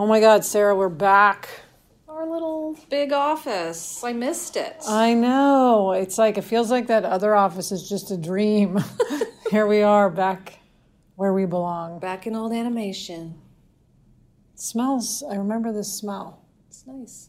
Oh my God, Sarah, we're back. Our little big office. I missed it. I know. It's like, it feels like that other office is just a dream. Here we are back where we belong. Back in old animation. It smells, I remember this smell. It's nice.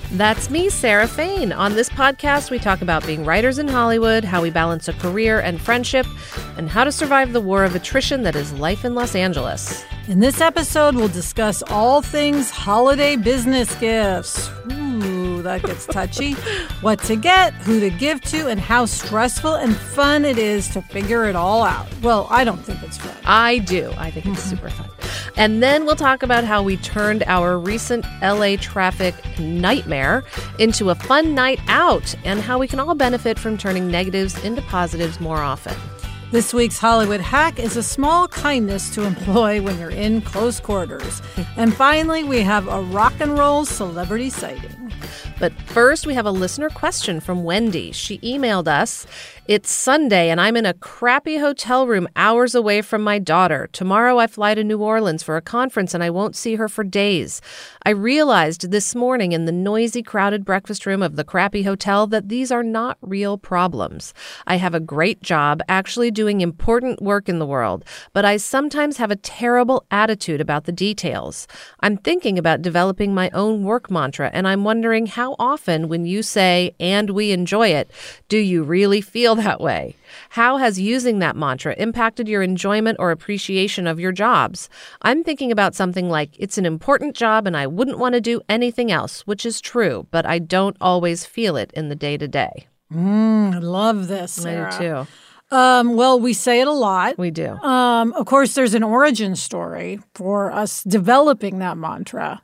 That's me, Sarah Fain. On this podcast, we talk about being writers in Hollywood, how we balance a career and friendship, and how to survive the war of attrition that is life in Los Angeles. In this episode, we'll discuss all things holiday business gifts. Ooh, that gets touchy. what to get, who to give to, and how stressful and fun it is to figure it all out. Well, I don't think it's fun. I do. I think it's mm-hmm. super fun. And then we'll talk about how we turned our recent LA traffic nightmare into a fun night out and how we can all benefit from turning negatives into positives more often. This week's Hollywood hack is a small kindness to employ when you're in close quarters. and finally, we have a rock and roll celebrity sighting. But first, we have a listener question from Wendy. She emailed us. It's Sunday, and I'm in a crappy hotel room hours away from my daughter. Tomorrow, I fly to New Orleans for a conference, and I won't see her for days. I realized this morning in the noisy, crowded breakfast room of the crappy hotel that these are not real problems. I have a great job, actually doing important work in the world, but I sometimes have a terrible attitude about the details. I'm thinking about developing my own work mantra, and I'm wondering how often, when you say, and we enjoy it, do you really feel that way? How has using that mantra impacted your enjoyment or appreciation of your jobs? I'm thinking about something like, it's an important job and I wouldn't want to do anything else, which is true, but I don't always feel it in the day to day. Mm, I love this. Sarah. I do too. Um, well, we say it a lot. We do. Um, of course, there's an origin story for us developing that mantra,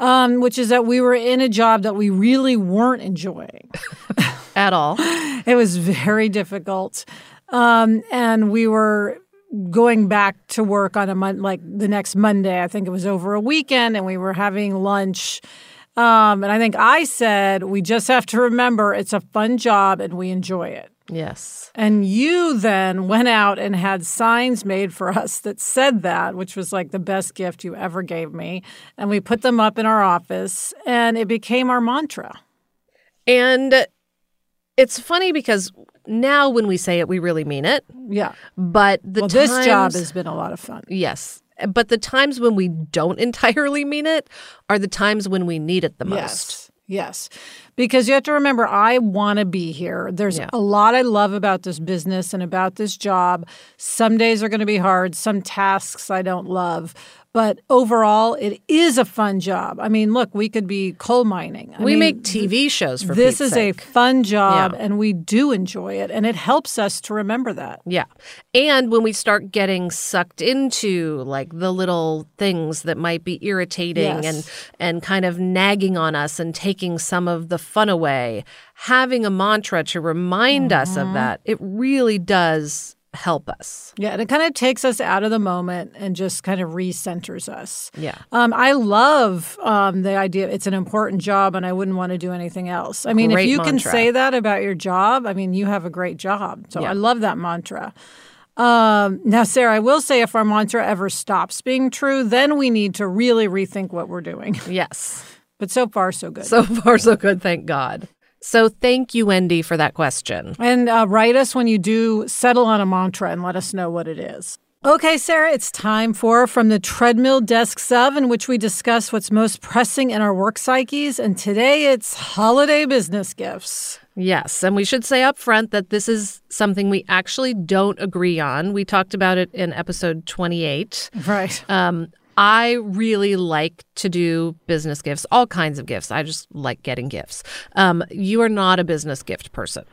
um, which is that we were in a job that we really weren't enjoying at all. It was very difficult, um, and we were going back to work on a month, like the next Monday. I think it was over a weekend, and we were having lunch. Um, and I think I said, we just have to remember it's a fun job and we enjoy it. Yes. And you then went out and had signs made for us that said that, which was like the best gift you ever gave me. And we put them up in our office and it became our mantra. And it's funny because now when we say it, we really mean it. Yeah. But the well, times, this job has been a lot of fun. Yes. But the times when we don't entirely mean it are the times when we need it the most. Yes. Yes. Because you have to remember, I want to be here. There's Yeah. a lot I love about this business and about this job. Some days are going to be hard, some tasks I don't love. But overall, it is a fun job. I mean, look, we could be coal mining. I we mean, make TV shows for this is sake. a fun job Yeah. and we do enjoy it. And it helps us to remember that. Yeah. And when we start getting sucked into like the little things that might be irritating Yes. and and kind of nagging on us and taking some of the fun away, having a mantra to remind us Mm-hmm. of that, it really does help us. Yeah, and it kind of takes us out of the moment and just kind of recenters us. Yeah. Um, I love um, the idea it's an important job and I wouldn't want to do anything else. I mean, Great if you can say that about your job, I mean, you have a great job. So Yeah. I love that mantra. Um, now, Sarah, I will say if our mantra ever stops being true, then we need to really rethink what we're doing. Yes. But so far, so good. So far so good, thank God. So thank you Wendy for that question. And uh, write us when you do settle on a mantra and let us know what it is. Okay, Sarah, it's time for From the Treadmill Desks of, in which we discuss what's most pressing in our work psyches. And today it's holiday business gifts. Yes, and we should say up front that this is something we actually don't agree on. We talked about it in episode 28. Right. Um, I really like to do business gifts, all kinds of gifts. I just like getting gifts. Um, you are not a business gift person.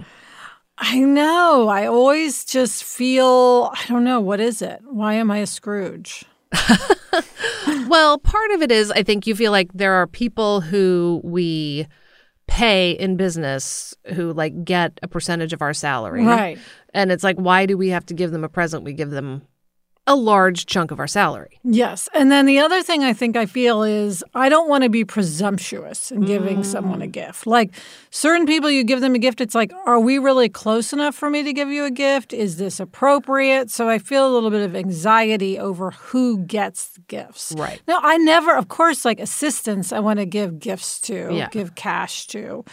I know. I always just feel, I don't know, what is it? Why am I a Scrooge? Well, part of it is I think you feel like there are people who we pay in business who like get a percentage of our salary. Right. And it's like, why do we have to give them a present? We give them a large chunk of our salary. Yes. And then the other thing I think I feel is I don't want to be presumptuous in giving someone a mm. gift. Like certain people, you give them a gift, it's like, are we really close enough for me to give you a gift? Is this appropriate? So I feel a little bit of anxiety over who gets gifts. Right. Now, I never, of course, like assistants, I want to give gifts to, Yeah. give cash to.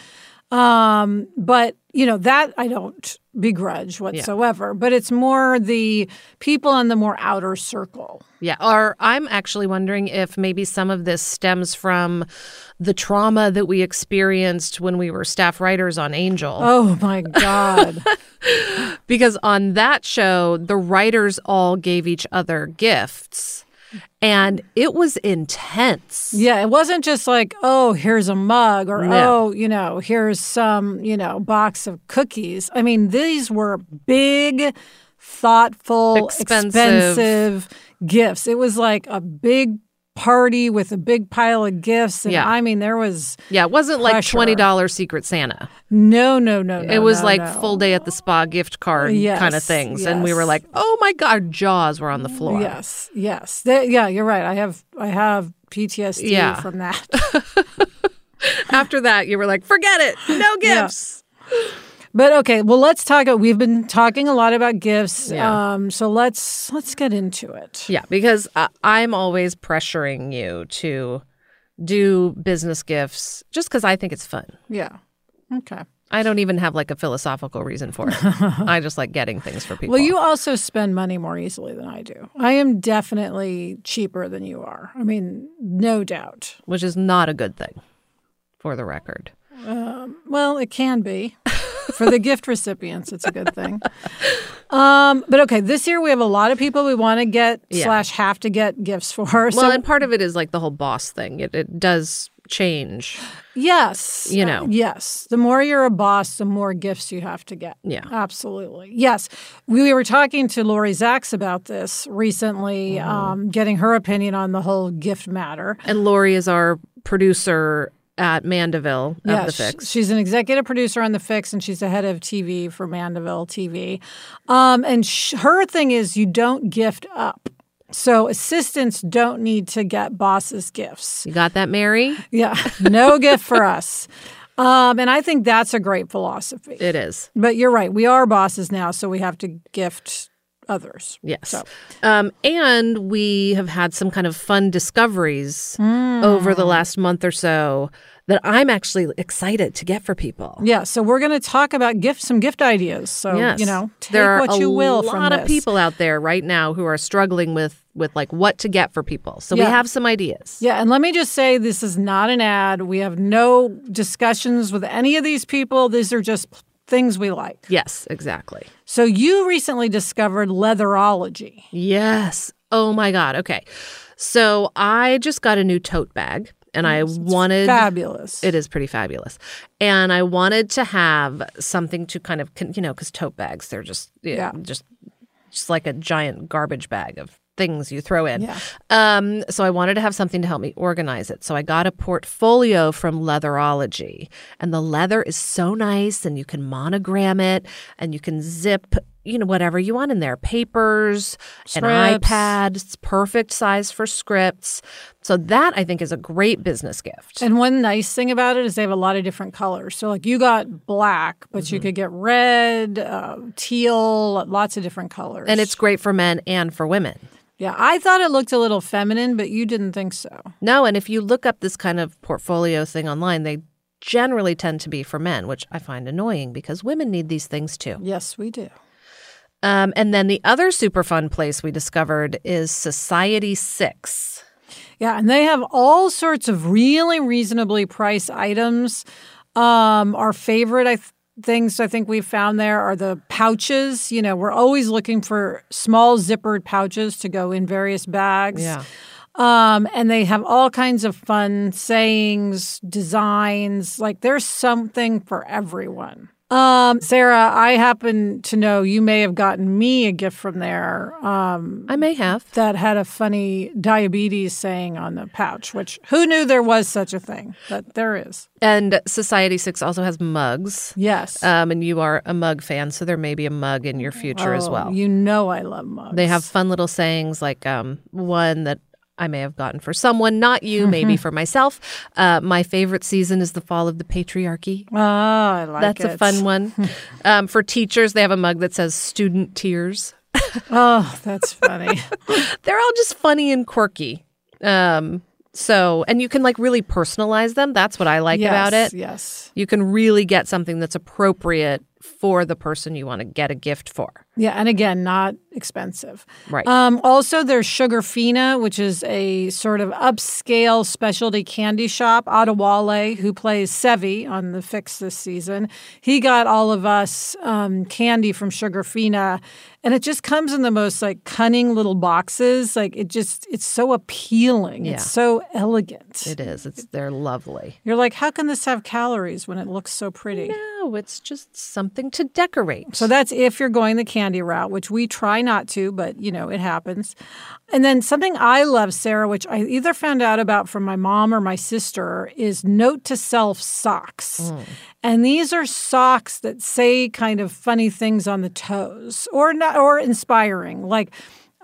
Um, but you know that I don't begrudge whatsoever. But it's more the people on the more outer circle. Yeah. Or I'm actually wondering if maybe some of this stems from the trauma that we experienced when we were staff writers on Angel. Oh my God. Because on that show, the writers all gave each other gifts. And it was intense. yeah, it wasn't just like, oh, here's a mug or No. oh, you know, here's some, you know, box of cookies. I mean, these were big, thoughtful, Expensive. expensive gifts. It was like a big party with a big pile of gifts. And Yeah. I mean, there was Yeah, it wasn't like $20 Secret Santa. no, no, no, no. it was no, like no. full day at the spa gift card Yes, kind of things. And we were like, oh my God, our jaws were on the floor. Yes, yes. Th- yeah, you're right. I have I have PTSD Yeah. from that. After that, you were like, forget it, no Yeah. But okay, well, let's talk. We've been talking a lot about gifts, Yeah. um, so let's let's get into it. Yeah, because uh, I'm always pressuring you to do business gifts just because I think it's fun. Yeah. Okay. I don't even have like a philosophical reason for it. I just like getting things for people. Well, you also spend money more easily than I do. I am definitely cheaper than you are. I mean, no doubt. which is not a good thing, for the record. Well, it can be. For the gift recipients, it's a good thing. Um, but okay, this year we have a lot of people we want to get Yeah. slash have to get gifts for. Well, so and part of it is like the whole boss thing. It, it does change. Yes. You know. Uh, yes. The more you're a boss, the more gifts you have to get. Yeah. Absolutely. Yes. We were talking to Laurie Zaks about this recently, Mm-hmm. um, getting her opinion on the whole gift matter. And Lori is our producer at Mandeville of Yeah, The Fix. She's an executive producer on The Fix, and she's the head of TV for Mandeville TV. Um, and sh- her thing is you don't gift up. So assistants don't need to get bosses gifts. You got that, Mary? Yeah, no gift for us. Um, and I think that's a great philosophy. It is. But you're right. We are bosses now, so we have to gift others. Yes. So- Um, and we have had some kind of fun discoveries Hmm. over the last month or so that I'm actually excited to get for people. Yeah, so we're going to talk about gift some gift ideas. So Yes. you know, take there are what you will from a lot of people out there right now who are struggling with with like what to get for people. So we have some ideas. Yeah, and let me just say this is not an ad. We have no discussions with any of these people. These are just things we like. Yes, exactly. So you recently discovered leatherology. Yes. Oh my god. Okay. So I just got a new tote bag and I wanted Fabulous. It is pretty fabulous. And I wanted to have something to kind of, you know, because tote bags, they're just, yeah, Yeah. just, just like a giant garbage bag of things you throw in. Yeah. Um, so I wanted to have something to help me organize it. So I got a portfolio from Leatherology, and the leather is so nice, and you can monogram it, and you can zip, you know, whatever you want in there, papers, an Scripts. iPad. It's perfect size for scripts. So that I think is a great business gift. And one nice thing about it is they have a lot of different colors. So, like you got black, but Mm-hmm. you could get red, uh, teal, lots of different colors. and it's great for men and for women. Yeah. I thought it looked a little feminine, but you didn't think so. No, and if you look up this kind of portfolio thing online, they generally tend to be for men, which I find annoying because women need these things too. Yes, we do. Um, and then the other super fun place we discovered is Society Six. Yeah, and they have all sorts of really reasonably priced items. Um, our favorite I th- things I think we've found there are the pouches. You know, we're always looking for small zippered pouches to go in various bags. Yeah. Um, and they have all kinds of fun sayings, designs. Like there's something for everyone. Um, Sarah, I happen to know you may have gotten me a gift from there um, I may have. that had a funny diabetes saying on the pouch, which who knew there was such a thing? But there is. And Society 6 also has mugs. Yes. Um, and you are a mug fan, so there may be a mug in your future as Oh, well. You know I love mugs. They have fun little sayings like um, one that I may have gotten for someone, not you, maybe for myself. Uh, my favorite season is the fall of the patriarchy. Oh, I like That's it. a fun one. um, for teachers, they have a mug that says student tears. Oh, that's funny. They're all just funny and quirky. Um, so, and you can like really personalize them. That's what I like yes, about it. Yes. You can really get something that's appropriate for the person you want to get a gift for. Yeah, and again, not expensive. Right. Um, also, there's Sugarfina, which is a sort of upscale specialty candy shop. Adewale, who plays Sevvy on The Fix this season, he got all of us um, candy from Sugarfina, and it just comes in the most like cunning little boxes. Like it just, it's so appealing. Yeah. It's so elegant. It is. It's they're lovely. You're like, how can this have calories when it looks so pretty? No, it's just something to decorate. So that's if you're going the candy route, which we try not to, but you know, it happens. And then something I love, Sarah, which I either found out about from my mom or my sister, is note to self socks. Mm. And these are socks that say kind of funny things on the toes or not or inspiring. Like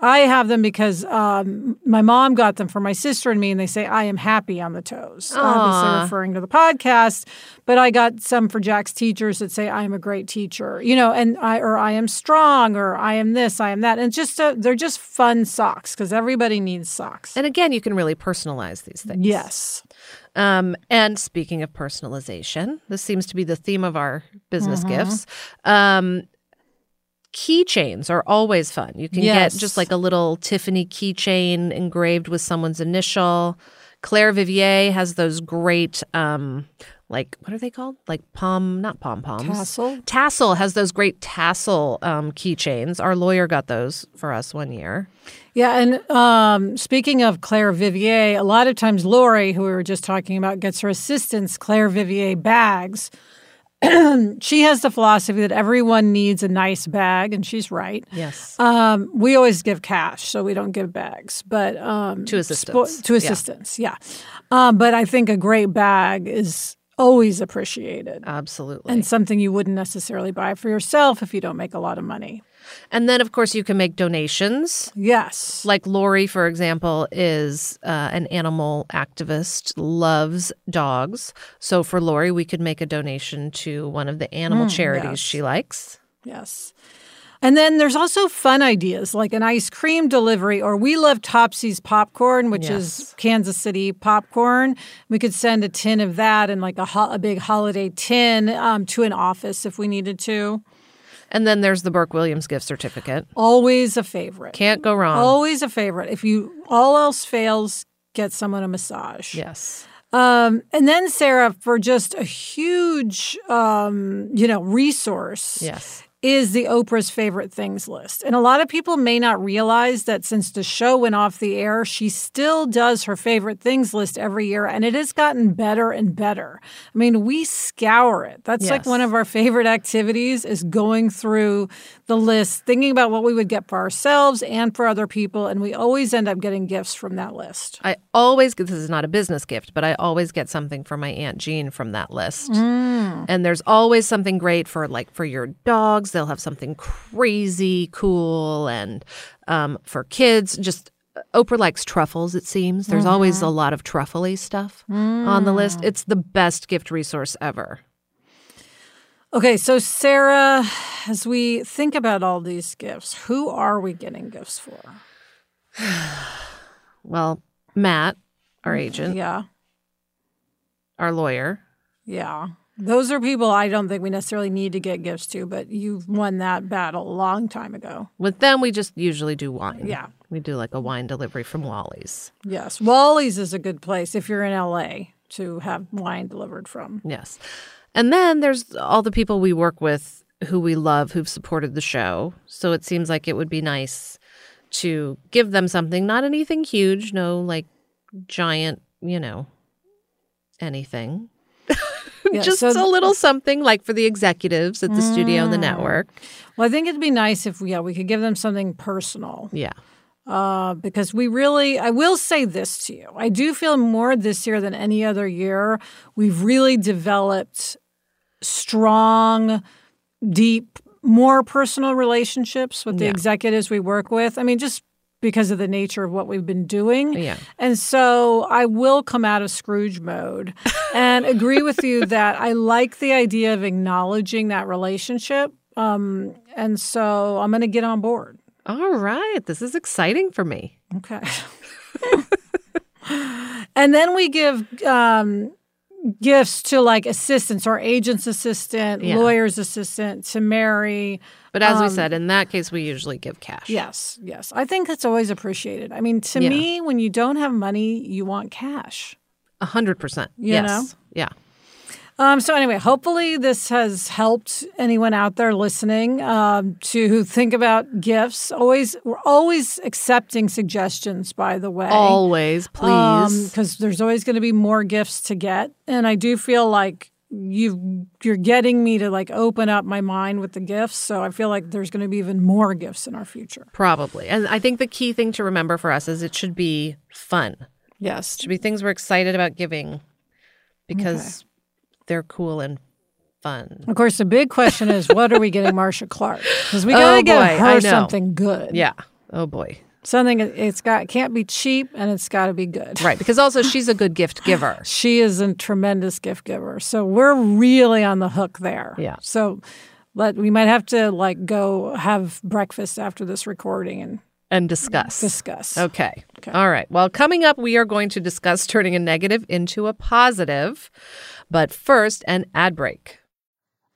I have them because um, my mom got them for my sister and me, and they say, I am happy on the toes. Obviously, referring to the podcast. But I got some for Jack's teachers that say, I am a great teacher, you know, and I, or I am strong, or I am this, I am that. And just, uh, they're just fun socks because everybody needs socks. And again, you can really personalize these things. Yes. Um, and speaking of personalization, this seems to be the theme of our business Mm-hmm. gifts. Um, keychains are always fun. You can Yes. get just like a little Tiffany keychain engraved with someone's initial. Clare Vivier has those great, um, like what are they called? Like pom, not pom poms. Tassel? Tassel has those great tassel um, keychains. Our lawyer got those for us one year. Yeah, and um, speaking of Clare Vivier, a lot of times Lori, who we were just talking about, gets her assistants Clare Vivier bags. she has the philosophy that everyone needs a nice bag, and she's right. Yes. Um, we always give cash, so we don't give bags, but um, To spo- assistants. to Yeah. yeah. Um, but I think a great bag is always appreciated Absolutely. and something you wouldn't necessarily buy for yourself if you don't make a lot of money. And then, of course, you can make donations. Yes, Like Lori, for example, is uh, an animal activist, loves dogs. So for Lori, we could make a donation to one of the animal charities Mm, yes. she likes. Yes. And then there's also fun ideas like an ice cream delivery, or we love Topsy's popcorn, which is Kansas City popcorn. We could send a tin of that and like a, ho- a big holiday tin um, to an office if we needed to. And then there's the Burke Williams gift certificate. Always a favorite. Can't go wrong. Always a favorite. If you all else fails, get someone a massage. Yes. Um, and then Sarah, for just a huge, um, you know, resource. Yes. Is the Oprah's favorite things list. And a lot of people may not realize that since the show went off the air, she still does her favorite things list every year and it has gotten better and better. I mean, we scour it. That's like one of our favorite activities is going through the list, thinking about what we would get for ourselves and for other people and we always end up getting gifts from that list. I always get this is not a business gift, but I always get something for my Aunt Jean from that list. Mm. And there's always something great for like for your dogs. They'll have something crazy cool and um, for kids, just uh, Oprah likes truffles, it seems. There's always mm-hmm. a lot of truffly stuff on the list. Mm. It's the best gift resource ever. Okay, so Sarah, as we think about all these gifts, who are we getting gifts for? Well, Matt, our mm-hmm. agent, Yeah. our lawyer, Yeah. Those are people I don't think we necessarily need to get gifts to, but you've won that battle a long time ago. with them, we just usually do wine. Yeah. We do like a wine delivery from Wally's. Yes. Wally's is a good place if you're in LA to have wine delivered from. Yes. And then there's all the people we work with who we love who've supported the show. So it seems like it would be nice to give them something, not anything huge, no like giant, you know, anything. Yeah, Just so a little something like for the executives at the studio Mm. and the network. Well, I think it'd be nice if we, yeah we could give them something personal Yeah. Uh, because we really. I will say this to you: I do feel more this year than any other year. We've really developed strong, deep, more personal relationships with the Yeah. executives we work with. I mean, just because of the nature of what we've been doing. Yeah. And so I will come out of Scrooge mode and agree with you that I like the idea of acknowledging that relationship. Um, and so I'm going to get on board. All right. This is exciting for me. Okay. and then we give um, gifts to like assistants or agent's assistant, Yeah. lawyer's assistant to Mary. But as we Um, said, in that case, we usually give cash. Yes, yes. I think that's always appreciated. I mean, to Yeah. me, when you don't have money, you want cash. A hundred percent. Yes. know? Yeah. Um, so anyway, hopefully this has helped anyone out there listening um, to think about gifts. Always, we're always accepting suggestions. By the way, Always, please. because there's always going to be more gifts to get, and I do feel like you you're getting me to like open up my mind with the gifts. So I feel like there's going to be even more gifts in our future. Probably. And I think the key thing to remember for us is it should be fun. Yes, It should be things we're excited about giving because they're cool and fun. Of course, the big question is, what are we getting Marsha Clark? Because we got to Oh, get boy, her something good. Yeah. Oh boy. something it's got can't be cheap and it's got to be good. Right. Because also she's a good gift giver. She is a tremendous gift giver, so we're really on the hook there. Yeah. So, let we might have to like go have breakfast after this recording and And discuss. discuss. Okay. All right. Well, coming up, we are going to discuss turning a negative into a positive. But first, an ad break.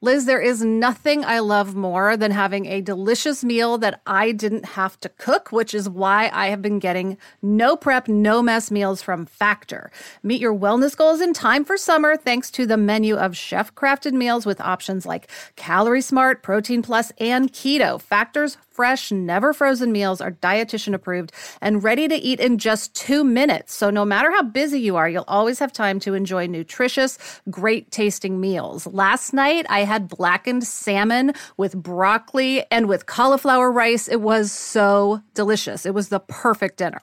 Liz, there is nothing I love more than having a delicious meal that I didn't have to cook, which is why I have been getting no prep, no mess meals from Factor. Meet your wellness goals in time for summer thanks to the menu of chef crafted meals with options like Calorie Smart, Protein Plus, and Keto. Factor's fresh, never frozen meals are dietitian approved and ready to eat in just two minutes. So no matter how busy you are, you'll always have time to enjoy nutritious, great tasting meals. Last night, I had blackened salmon with broccoli and with cauliflower rice. It was so delicious. It was the perfect dinner.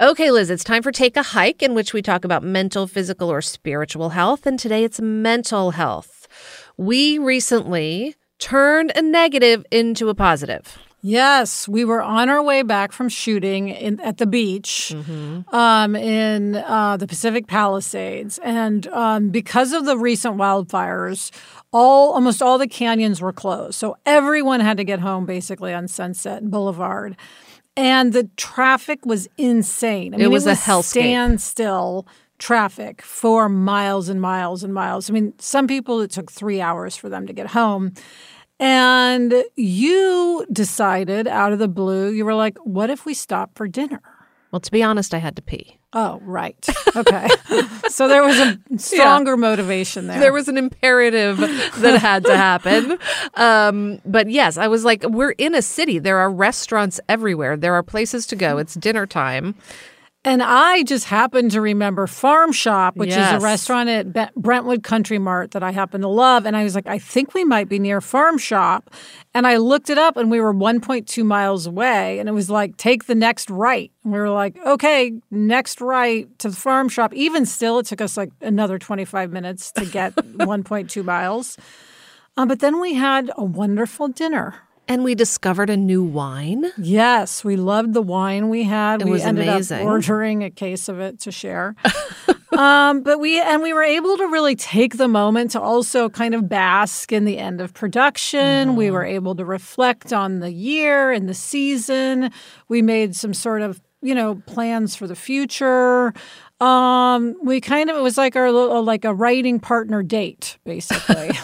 Okay, Liz, it's time for Take a Hike, in which we talk about mental, physical, or spiritual health. And today it's mental health. We recently turned a negative into a positive. Yes, we were on our way back from shooting in, at the beach um, in uh, the Pacific Palisades, and um, because of the recent wildfires, all almost all the canyons were closed. So everyone had to get home basically on Sunset Boulevard, and the traffic was insane. I mean, it was a hellscape. standstill traffic for miles and miles and miles. I mean, some people it took three hours for them to get home. And you decided out of the blue, you were like, what if we stop for dinner? Well, to be honest, I had to pee. Oh, right. Okay. so there was a stronger motivation there. There was an imperative that had to happen. Um, but yes, I was like, we're in a city. There are restaurants everywhere. There are places to go. It's dinner time. And I just happened to remember Farm Shop, which is a restaurant at Brentwood Country Mart that I happen to love. And I was like, I think we might be near Farm Shop. And I looked it up and we were 1.2 miles away. And it was like, take the next right. And we were like, okay, next right to the Farm Shop. Even still, it took us like another 25 minutes to get 1.2 miles. Uh, but then we had a wonderful dinner. And we discovered a new wine. Yes, we loved the wine we had. It we ended amazing. up ordering a case of it to share. um, but we and we were able to really take the moment to also kind of bask in the end of production. We Mm-hmm. were able to reflect on the year and the season. We made some sort of you know plans for the future. Um, we kind of it was like our little like a writing partner date, basically.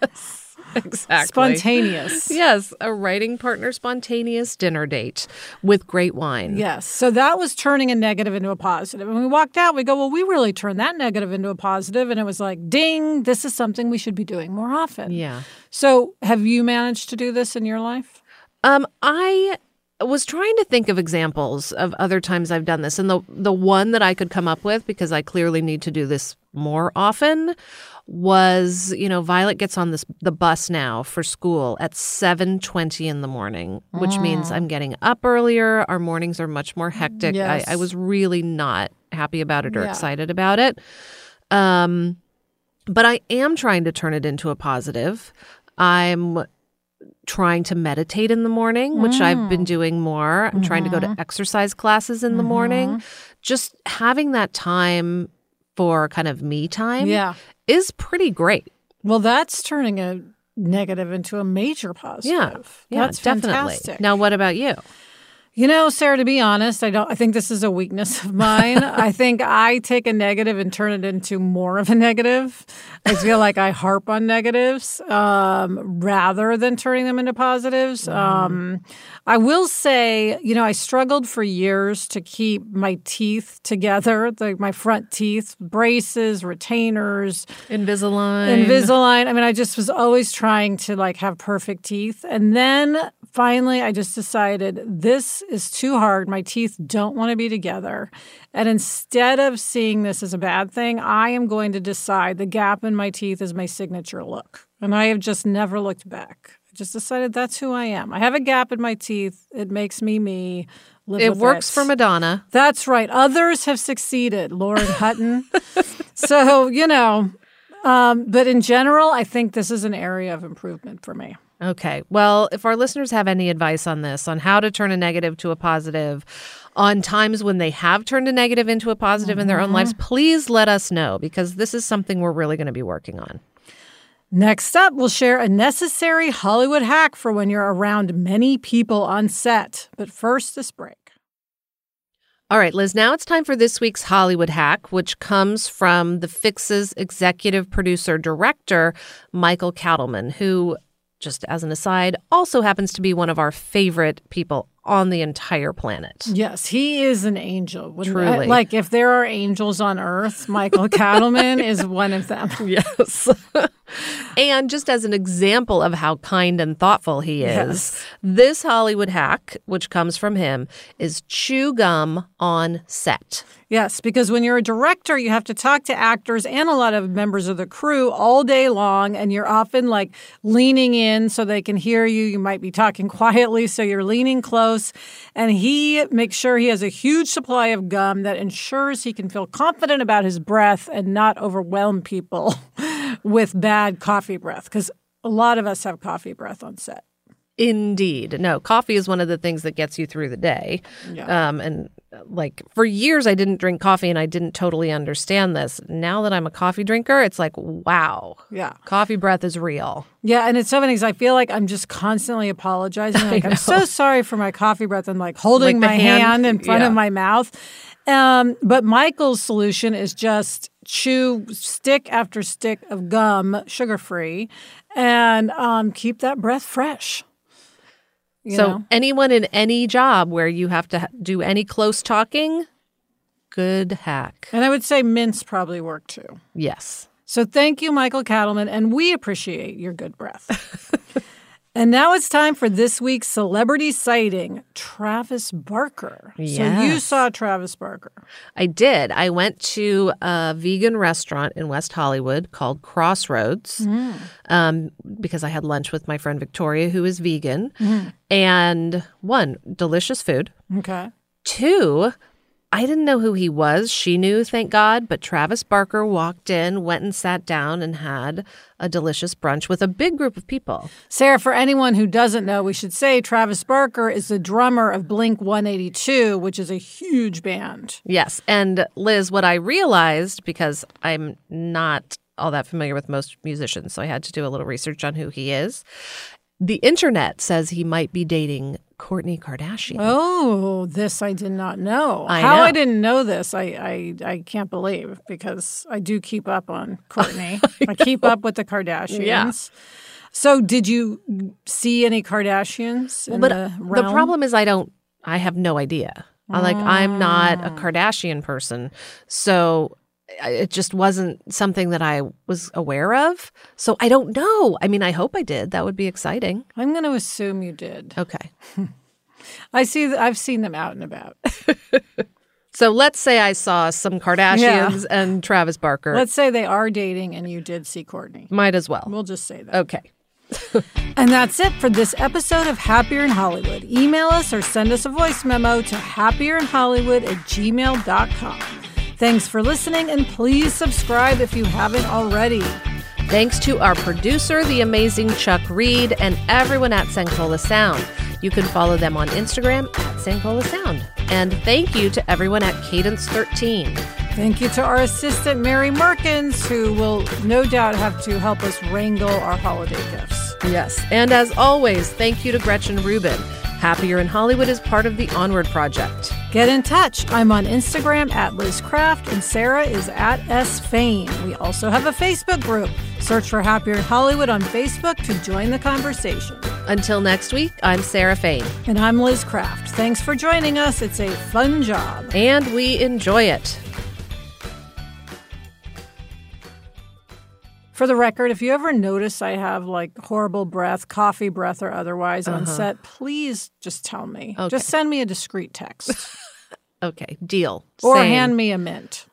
exactly. Spontaneous. Yes, a writing partner spontaneous dinner date with great wine. Yes. So that was turning a negative into a positive. And we walked out, we go, well, we really turned that negative into a positive. And it was like, ding, this is something we should be doing more often. Yeah. So have you managed to do this in your life? Um, I was trying to think of examples of other times I've done this, and the the one that I could come up with because I clearly need to do this more often was you know Violet gets on this the bus now for school at 7:20 in the morning which means I'm getting up earlier our mornings are much more hectic Yes. I, I was really not happy about it or Yeah. excited about it um but I am trying to turn it into a positive I'm trying to meditate in the morning, which I've Mm. been doing more. I'm trying to go Mm-hmm. to exercise classes in the morning. Just having that time for kind of me time Yeah. Is pretty great. Well, that's turning a negative into a major positive. Yeah. Yeah, that's definitely. fantastic. Now, what about you? You know, Sarah, to be honest, I don't I think this is a weakness of mine. I think I take a negative and turn it into more of a negative. I feel like I harp on negatives um, rather than turning them into positives. Um, I will say, you know, I struggled for years to keep my teeth together, the, my front teeth, braces, retainers, Invisalign. Invisalign. I mean, I just was always trying to like have perfect teeth. And then finally, I just decided this is too hard. My teeth don't want to be together. And instead of seeing this as a bad thing, I am going to decide the gap in my teeth is my signature look. And I have just never looked back. I just decided that's who I am. I have a gap in my teeth. It makes me me. Live it works it. for Madonna. That's right. Others have succeeded, Lauren Hutton. so, you know, um, but in general, I think this is an area of improvement for me. Okay. Well, if our listeners have any advice on this, on how to turn a negative to a positive, on times when they have turned a negative into a positive in their own lives, mm-hmm. please let us know because this is something we're really going to be working on. Next up, we'll share a necessary Hollywood hack for when you're around many people on set. But first, this break. All right, Liz, now it's time for this week's Hollywood hack, which comes from The Fix's executive producer director, Michael Katleman, who, just as an aside, also happens to be one of our favorite people on the entire planet. Yes, he is an angel. Truly. Like, if there are angels on earth, Michael Katleman is one of them. Yes. and just as an example of how kind and thoughtful he is, Yes. this Hollywood hack, which comes from him, is chew gum on set. Yes, because when you're a director, you have to talk to actors and a lot of members of the crew all day long, and you're often like leaning in so they can hear you. You might be talking quietly, so you're leaning close. And he makes sure he has a huge supply of gum that ensures he can feel confident about his breath and not overwhelm people with bad coffee breath, because a lot of us have coffee breath on set. Indeed. No, coffee is one of the things that gets you through the day. Yeah. Um, and uh, like for years, I didn't drink coffee and I didn't totally understand this. Now that I'm a coffee drinker, it's like, wow, Yeah. coffee breath is real. Yeah, and it's so funny because I feel like I'm just constantly apologizing. Like I'm so sorry for my coffee breath and like holding Like my hand, hand? in front Yeah. of my mouth. Um, but Michael's solution is just chew stick after stick of gum, sugar free, and um, keep that breath fresh. You so, know? anyone in any job where you have to do any close talking, good hack. and I would say mints probably work too. Yes. So thank you, Michael Katleman, and we appreciate your good breath. and now it's time for this week's celebrity sighting, Travis Barker. So you saw Travis Barker. I did. I went to a vegan restaurant in West Hollywood called Crossroads um, because I had lunch with my friend Victoria, who is vegan. And one, delicious food. Okay. Two, I didn't know who he was. She knew, thank God. But Travis Barker walked in, went and sat down, and had a delicious brunch with a big group of people. Sarah, for anyone who doesn't know, we should say Travis Barker is the drummer of Blink 182, which is a huge band. Yes. And Liz, what I realized, because I'm not all that familiar with most musicians, so I had to do a little research on who he is. The internet says he might be dating Kourtney Kardashian. Oh, this I did not know. I How know. I didn't know this, I, I I can't believe because I do keep up on Kourtney. I keep up with the Kardashians. Yeah. So, did you see any Kardashians? Well, in but the, the problem is I don't I have no idea. I Like I'm not a mm. Kardashian person. So I- it just wasn't something that I was aware of. So I don't know. I mean, I hope I did. That would be exciting. I'm going to assume you did. Okay. I see. th- I've seen them out and about. So let's say I saw some Kardashians and Travis Barker. Let's say they are dating, and you did see Kourtney. Might as well. We'll just say that. Okay. And that's it for this episode of Happier in Hollywood. Email us or send us a voice memo to happierinhollywood at gmail.com. Thanks for listening, and please subscribe if you haven't already. Thanks to our producer, the amazing Chuck Reed, and everyone at Sankola Sound. You can follow them on Instagram at Sankola Sound. And thank you to everyone at Cadence 13. Thank you to our assistant, Mary Merkins, who will no doubt have to help us wrangle our holiday gifts. Yes. And as always, thank you to Gretchen Rubin. Happier in Hollywood is part of the Onward Project. Get in touch. I'm on Instagram at Liz Craft, and Sarah is at S Fain. We also have a Facebook group. Search for Happier in Hollywood on Facebook to join the conversation. Until next week, I'm Sarah Fain, And I'm Liz Craft. Thanks for joining us. It's a fun job. and we enjoy it. For the record, if you ever notice I have like horrible breath, coffee breath or otherwise on uh-huh. set, please just tell me. Okay. Just send me a discreet text Okay, deal. or Same. hand me a mint.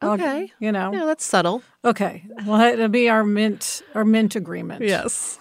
I'll- Okay. you know. Yeah, that's subtle. Okay. Well, it'll be our mint our mint agreement. Yes.